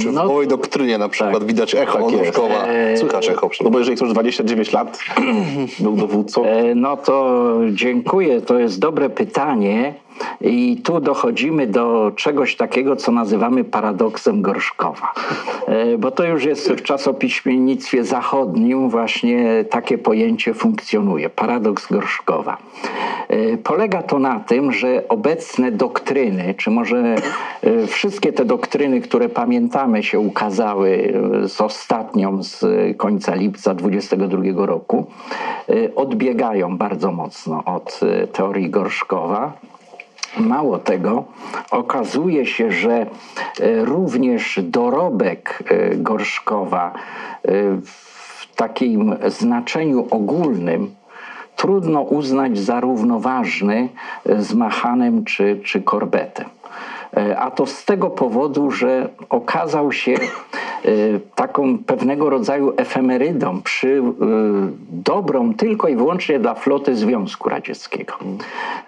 Speaker 2: Czy w no, doktrynie na przykład tak, widać echo tak Gorzkowa? Eee, Słychać echo.
Speaker 1: No bo jeżeli ktoś 29 lat był dowódcą.
Speaker 3: E, no to dziękuję, to jest dobre pytanie. I tu dochodzimy do czegoś takiego, co nazywamy paradoksem Gorszkowa. E, bo to już jest w czasopiśmiennictwie zachodnim właśnie takie pojęcie funkcjonuje. Paradoks Gorszkowa. E, polega to na tym, że obecne doktryny, czy może e, wszystkie te doktryny, które pamiętamy się ukazały z ostatnią z końca lipca 22 roku, odbiegają bardzo mocno od teorii Gorszkowa Mało tego, okazuje się, że e, również dorobek e, Gorszkowa e, w takim znaczeniu ogólnym trudno uznać za równoważny z Machanem czy, czy Korbetem. A to z tego powodu, że okazał się taką pewnego rodzaju efemerydą, przy, e, dobrą tylko i wyłącznie dla floty Związku Radzieckiego.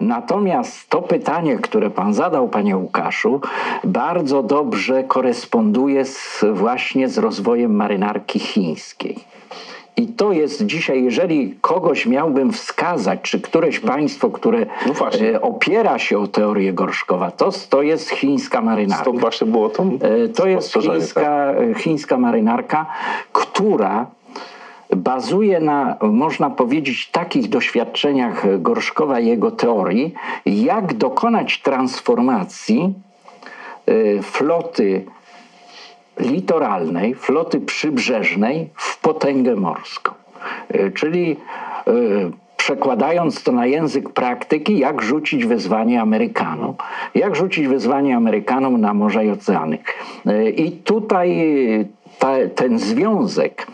Speaker 3: Natomiast to pytanie, które pan zadał, panie Łukaszu, bardzo dobrze koresponduje z, właśnie z rozwojem marynarki chińskiej. I to jest dzisiaj, jeżeli kogoś miałbym wskazać, czy któreś państwo, które no e, opiera się o teorię Gorszkowa, to, to jest chińska marynarka.
Speaker 1: Stąd właśnie było to
Speaker 3: e, To jest chińska, tak? chińska marynarka, która bazuje na, można powiedzieć, takich doświadczeniach Gorszkowa i jego teorii, jak dokonać transformacji e, floty litoralnej, floty przybrzeżnej w potęgę morską. E, czyli e, przekładając to na język praktyki, jak rzucić wyzwanie Amerykanom. Jak rzucić wyzwanie Amerykanom na morza i oceany. E, I tutaj ta, ten związek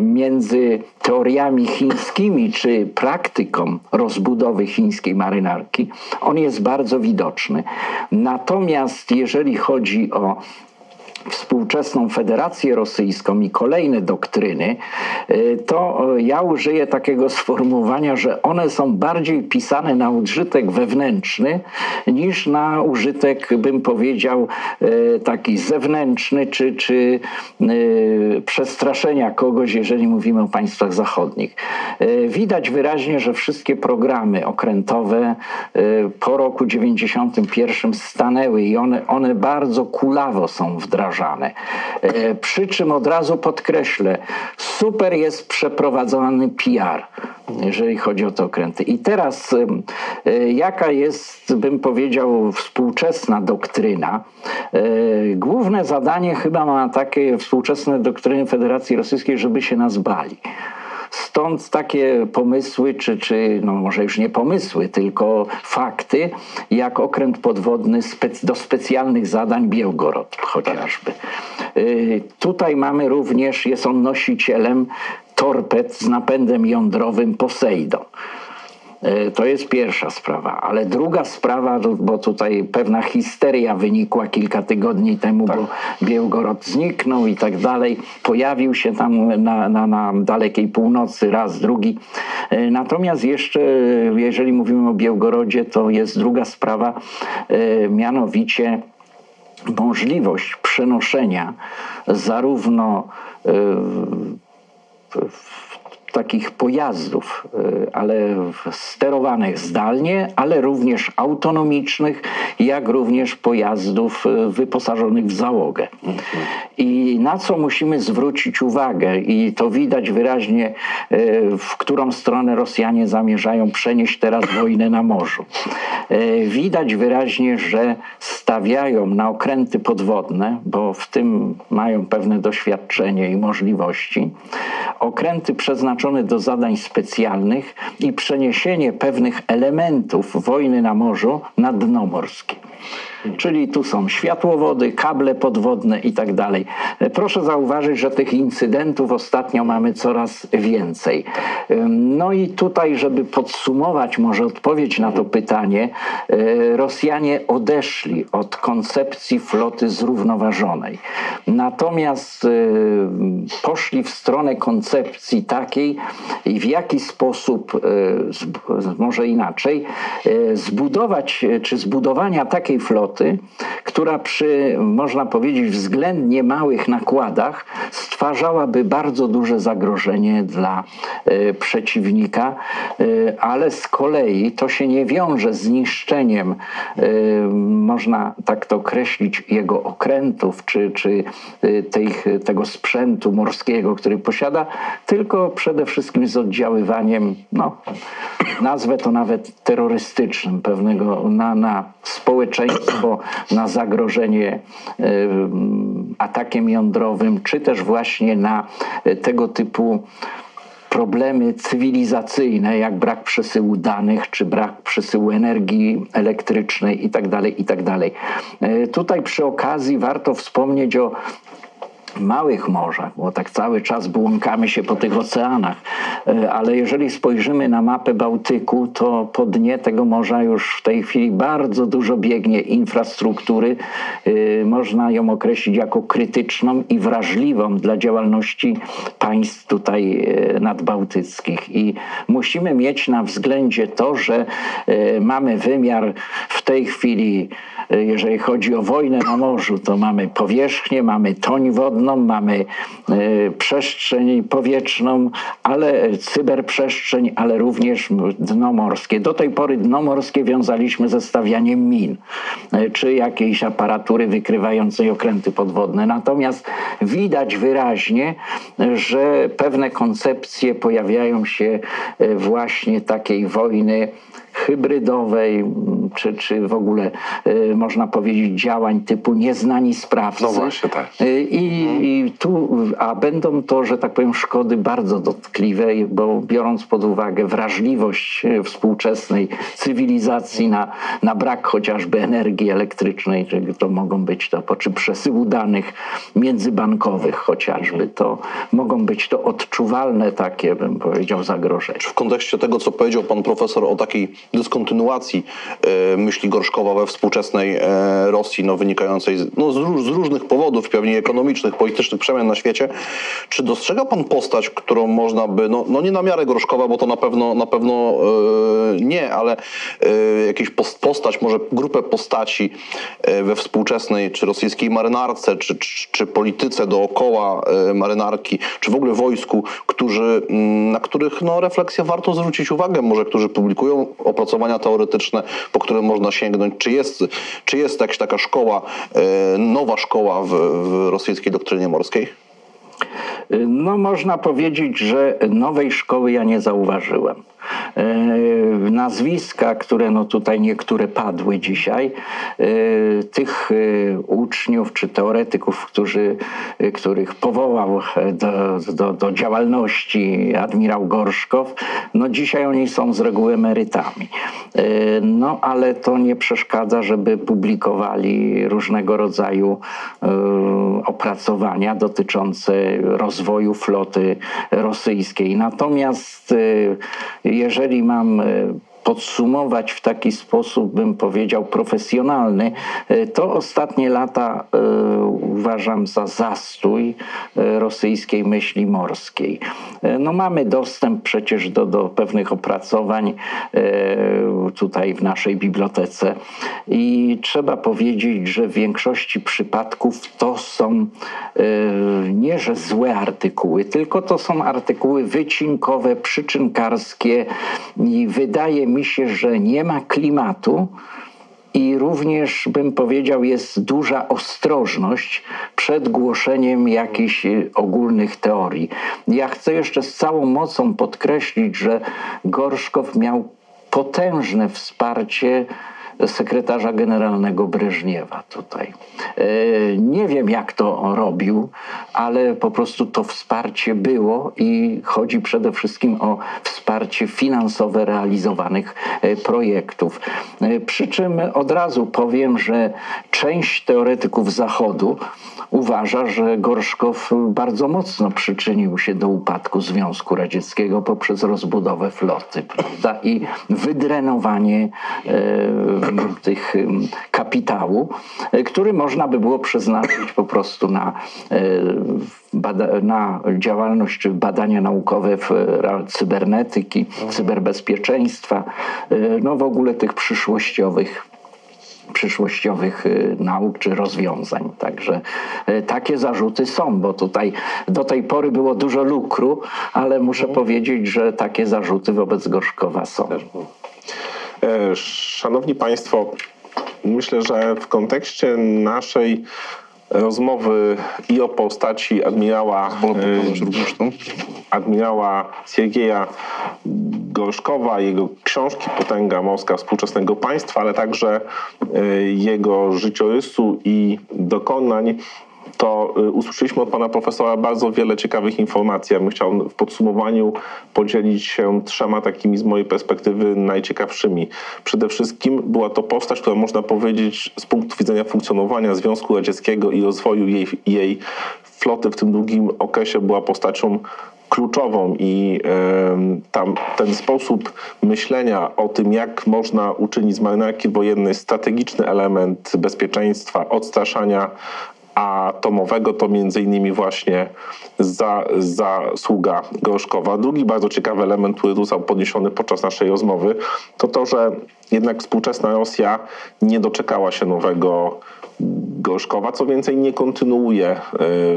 Speaker 3: między teoriami chińskimi czy praktyką rozbudowy chińskiej marynarki, on jest bardzo widoczny. Natomiast jeżeli chodzi o współczesną Federację Rosyjską i kolejne doktryny, y, to ja użyję takiego sformułowania, że one są bardziej pisane na użytek wewnętrzny niż na użytek, bym powiedział, y, taki zewnętrzny, czy, czy y, przestraszenia kogoś, jeżeli mówimy o państwach zachodnich. Widać wyraźnie, że wszystkie programy okrętowe po roku 91 stanęły i one, one bardzo kulawo są wdrażane wdrażane. E, przy czym od razu podkreślę, super jest przeprowadzony PR, jeżeli chodzi o te okręty. I teraz e, jaka jest, bym powiedział, współczesna doktryna? E, główne zadanie chyba ma takie współczesne doktryny Federacji Rosyjskiej, żeby się nas bali. Stąd takie pomysły, czy, czy no może już nie pomysły, tylko fakty, jak okręt podwodny do specjalnych zadań Białgorod chociażby. Y, tutaj mamy również, jest on nosicielem torped z napędem jądrowym Poseidon. E, to jest pierwsza sprawa, ale druga sprawa, bo tutaj pewna histeria wynikła kilka tygodni temu, tak. bo Białgorod zniknął i tak dalej. Pojawił się tam na, na, na dalekiej północy raz, drugi. E, natomiast jeszcze, jeżeli mówimy o Białgorodzie, to jest druga sprawa, e, mianowicie możliwość przenoszenia zarówno takich pojazdów, y, ale sterowanych zdalnie, ale również autonomicznych, jak również pojazdów y, wyposażonych w załogę. I na co musimy zwrócić uwagę, i to widać wyraźnie, y, w którą stronę Rosjanie zamierzają przenieść teraz wojnę na morzu. Widać wyraźnie, że stawiają na okręty podwodne, bo w tym mają pewne doświadczenie i możliwości, okręty przeznaczone przeznaczony do zadań specjalnych i przeniesienie pewnych elementów wojny na morzu na dno morskie. Czyli tu są światłowody, kable podwodne i tak dalej. Proszę zauważyć, że tych incydentów ostatnio mamy coraz więcej. No i tutaj, żeby podsumować może odpowiedź na to pytanie, e, Rosjanie odeszli od koncepcji floty zrównoważonej. Natomiast e, poszli w stronę koncepcji takiej, w jaki sposób, e, może inaczej, zbudować, czy zbudowania takiej floty, która przy, można powiedzieć, względnie małych nakładach stwarzałaby bardzo duże zagrożenie dla e, przeciwnika, e, ale z kolei to się nie wiąże z niszczeniem, e, można tak to określić, jego okrętów czy, czy tych, tego sprzętu morskiego, który posiada, tylko przede wszystkim z oddziaływaniem, no, nazwę to nawet terrorystycznym, pewnego na, na społeczeństwo albo na zagrożenie e, atakiem jądrowym, czy też właśnie na e, tego typu problemy cywilizacyjne, jak brak przesyłu danych, czy brak przesyłu energii elektrycznej itd. Tak itd. Tak e, tutaj przy okazji warto wspomnieć o małych morzach, bo tak cały czas błąkamy się po tych oceanach, e, ale jeżeli spojrzymy na mapę Bałtyku, to po dnie tego morza już w tej chwili bardzo dużo biegnie infrastruktury. E, można ją określić jako krytyczną i wrażliwą dla działalności państw tutaj e, nadbałtyckich. I musimy mieć na względzie to, że mamy wymiar w tej chwili, jeżeli chodzi o wojnę na morzu, to mamy powierzchnię, mamy toń wodną, mamy e, przestrzeń powietrzną, ale cyberprzestrzeń, ale również dno morskie. Do tej pory dno morskie wiązaliśmy ze stawianiem min, e, czy jakiejś aparatury wykrywającej okręty podwodne. Natomiast widać wyraźnie, że pewne koncepcje pojawiają się e, właśnie takiej wojny hybrydowej, czy, czy w ogóle y, można powiedzieć działań typu nieznani sprawcy.
Speaker 1: No właśnie, tak.
Speaker 3: Y, I, mhm. I, tu, a będą to, że tak powiem, szkody bardzo dotkliwe, bo biorąc pod uwagę wrażliwość y, współczesnej cywilizacji na, na brak chociażby energii elektrycznej, czy to mogą być to, czy przesyłu danych międzybankowych chociażby, to mogą być to odczuwalne takie, bym powiedział, zagrożenia.
Speaker 2: Czy w kontekście tego, co powiedział pan profesor o takiej dyskontynuacji e, myśli Gorszkowa we współczesnej e, Rosji, no, wynikającej z, no, z, róż, z, różnych powodów, pewnie ekonomicznych, politycznych przemian na świecie. Czy dostrzega pan postać, którą można by, no, no nie na miarę Gorszkowa, bo to na pewno, na pewno e, nie, ale jakieś postać, może grupę postaci we współczesnej czy rosyjskiej marynarce, czy, czy, czy polityce dookoła marynarki, czy w ogóle wojsku, którzy, mm, na których no, refleksję warto zwrócić uwagę, może którzy publikują opracowania teoretyczne, po które można sięgnąć. Czy jest, czy jest jakaś taka szkoła, e, nowa szkoła w, w rosyjskiej doktrynie morskiej?
Speaker 3: No, można powiedzieć, że nowej szkoły ja nie zauważyłem. E, nazwiska, które no tutaj niektóre padły dzisiaj, e, tych e, uczniów czy teoretyków, którzy, których powołał do, do, do działalności admirał Gorszkow, no dzisiaj oni są z reguły emerytami. No ale to nie przeszkadza, żeby publikowali różnego rodzaju opracowania dotyczące rozwoju floty rosyjskiej. Natomiast jeżeli mam podsumować w taki sposób, bym powiedział, profesjonalny, e, to ostatnie lata e, uważam za zastój e, rosyjskiej myśli morskiej. No mamy dostęp przecież do, do pewnych opracowań tutaj w naszej bibliotece i trzeba powiedzieć, że w większości przypadków to są nie, że złe artykuły, tylko to są artykuły wycinkowe, przyczynkarskie i wydaje mi się, że nie ma klimatu i również bym powiedział, jest duża ostrożność przed głoszeniem jakichś ogólnych teorii. Ja chcę jeszcze z całą mocą podkreślić, że Gorszkow miał potężne wsparcie sekretarza generalnego Breżniewa tutaj. E, nie wiem, jak to robił, ale po prostu to wsparcie było i chodzi przede wszystkim o wsparcie finansowe realizowanych e, projektów. E, przy czym od razu powiem, że część teoretyków Zachodu uważa, że Gorszkow bardzo mocno przyczynił się do upadku Związku Radzieckiego poprzez rozbudowę floty prawda? i wydrenowanie tych kapitału, e, który można by było przeznaczyć po prostu na, e, na działalność czy badania naukowe w cybernetyki, cyberbezpieczeństwa, e, no w ogóle tych przyszłościowych przyszłościowych y, nauk czy rozwiązań. Także y, takie zarzuty są, bo tutaj do tej pory było dużo lukru, ale muszę mhm. powiedzieć, że takie zarzuty wobec Gorzkowa są.
Speaker 1: E, szanowni Państwo, myślę, że w kontekście naszej rozmowy i o postaci admirała, e, admirała Siergieja Gorzkowa, jego książki Potęga Morska współczesnego państwa, ale także e, jego życiorysu i dokonań to y, usłyszeliśmy od pana profesora bardzo wiele ciekawych informacji. Ja bym chciał w podsumowaniu podzielić się trzema takimi z mojej perspektywy najciekawszymi. Przede wszystkim była to postać, która można powiedzieć z punktu widzenia funkcjonowania Związku Radzieckiego i rozwoju jej, jej floty w tym długim okresie była postacią kluczową i tam ten sposób myślenia o tym, jak można uczynić z marynarki wojennej strategiczny element bezpieczeństwa, odstraszania atomowego, to między innymi właśnie za, zasługa Gorzkowa. Drugi bardzo ciekawy element, który został podniesiony podczas naszej rozmowy, to to, że jednak współczesna Rosja nie doczekała się nowego Gorzkowa, co więcej nie kontynuuje e,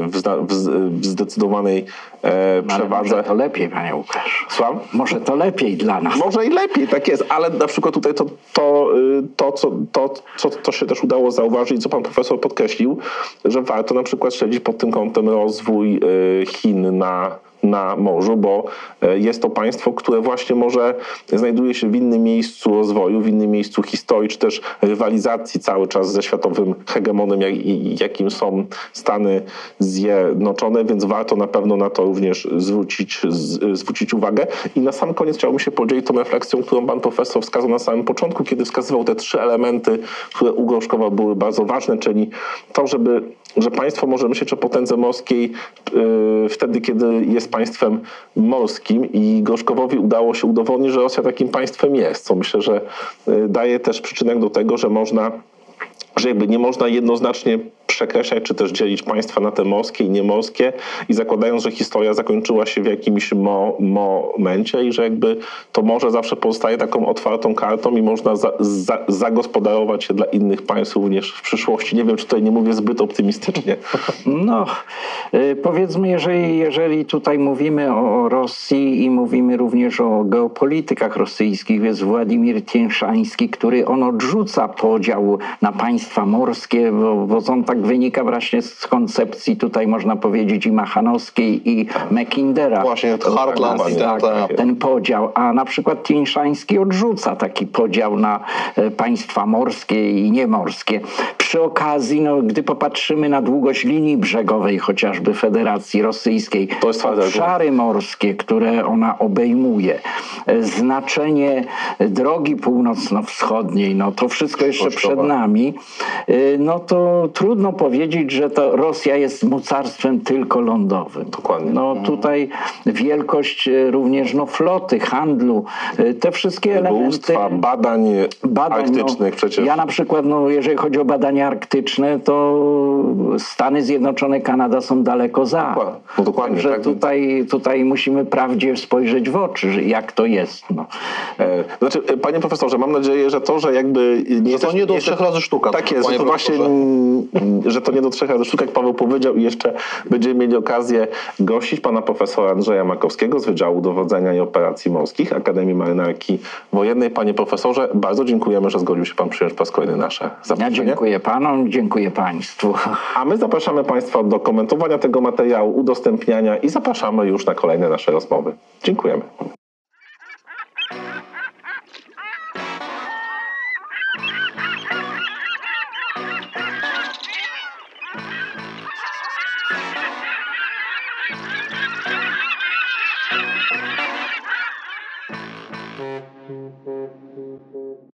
Speaker 1: w, w, w zdecydowanej e, przewadze.
Speaker 3: może to lepiej, panie Łukasz.
Speaker 1: Słucham?
Speaker 3: Może to lepiej dla nas.
Speaker 1: Może i lepiej, tak jest, ale na przykład tutaj to, to, y, to, co, to, co to się też udało zauważyć, co pan profesor podkreślił, że warto na przykład śledzić pod tym kątem rozwój y, Chin na na morzu, bo e, jest to państwo, które właśnie może znajduje się w innym miejscu rozwoju, w innym miejscu historii, czy też rywalizacji cały czas ze światowym hegemonem, jak, jakim są Stany Zjednoczone, więc warto na pewno na to również zwrócić, zwrócić uwagę. I na sam koniec chciałbym się podzielić tą refleksją, którą pan profesor wskazał na samym początku, kiedy wskazywał te trzy elementy, które u były bardzo ważne, czyli to, żeby że państwo może myśleć o potędze morskiej yy, wtedy, kiedy jest państwem morskim i Gorzkowowi udało się udowodnić, że Rosja takim państwem jest, co myślę, że yy, daje też przyczynek do tego, że można że jakby nie można jednoznacznie przekreślać, czy też dzielić państwa na te morskie i niemorskie i zakładając, że historia zakończyła się w jakimś mo momencie i że jakby to morze zawsze pozostaje taką otwartą kartą i można za za zagospodarować się dla innych państw również w przyszłości. Nie wiem, czy tutaj nie mówię zbyt optymistycznie.
Speaker 3: No, y, powiedzmy, jeżeli, jeżeli tutaj mówimy o Rosji i mówimy również o geopolitykach rosyjskich, jest Władimir Tienszański, który on odrzuca podział na państwa morskie, bo, bo on tak wynika właśnie z koncepcji tutaj można powiedzieć i Machanowskiej i Meckindera.
Speaker 2: Właśnie, Heartland.
Speaker 3: Tak, tak, ten podział, a na przykład Tienszański odrzuca taki podział na e, państwa morskie i niemorskie. Przy okazji, no, gdy popatrzymy na długość linii brzegowej chociażby Federacji Rosyjskiej,
Speaker 1: To jest
Speaker 3: obszary morskie, które ona obejmuje, e, znaczenie drogi północno-wschodniej, no to wszystko jeszcze przed nami, no to trudno powiedzieć, że to Rosja jest mocarstwem tylko lądowym.
Speaker 1: Dokładnie.
Speaker 3: No tutaj wielkość y, również no, floty, handlu, y, te wszystkie elementy
Speaker 1: badań,
Speaker 3: badań.
Speaker 1: arktycznych
Speaker 3: no,
Speaker 1: przecież.
Speaker 3: Ja na przykład, no, jeżeli chodzi o badania arktyczne, to Stany Zjednoczone, Kanada są daleko za.
Speaker 1: Dokładnie. No dokładnie,
Speaker 3: Także
Speaker 1: tak.
Speaker 3: tutaj, tutaj musimy prawdzie spojrzeć w oczy, że jak to jest. No.
Speaker 1: E, Znaczy, e, panie profesorze, mam nadzieję, że to, że jakby nie jesteś,
Speaker 2: nie do trzech razy sztuka,
Speaker 1: Tak jest, że to właśnie,
Speaker 2: profesorze.
Speaker 1: Że to nie do trzech razy sztuka, jak Paweł powiedział i jeszcze będziemy mieli okazję gościć pana profesora Andrzeja Makowskiego z Wydziału Dowodzenia i Operacji Morskich Akademii Marynarki Wojennej. Panie profesorze, bardzo dziękujemy, że zgodził się pan przyjąć po raz kolejny nasze
Speaker 3: Ja
Speaker 1: zaproszenie.
Speaker 3: dziękuję panom, dziękuję państwu.
Speaker 1: A my zapraszamy państwa do komentowania tego materiału, udostępniania i zapraszamy już na kolejne nasze rozmowy. Dziękujemy.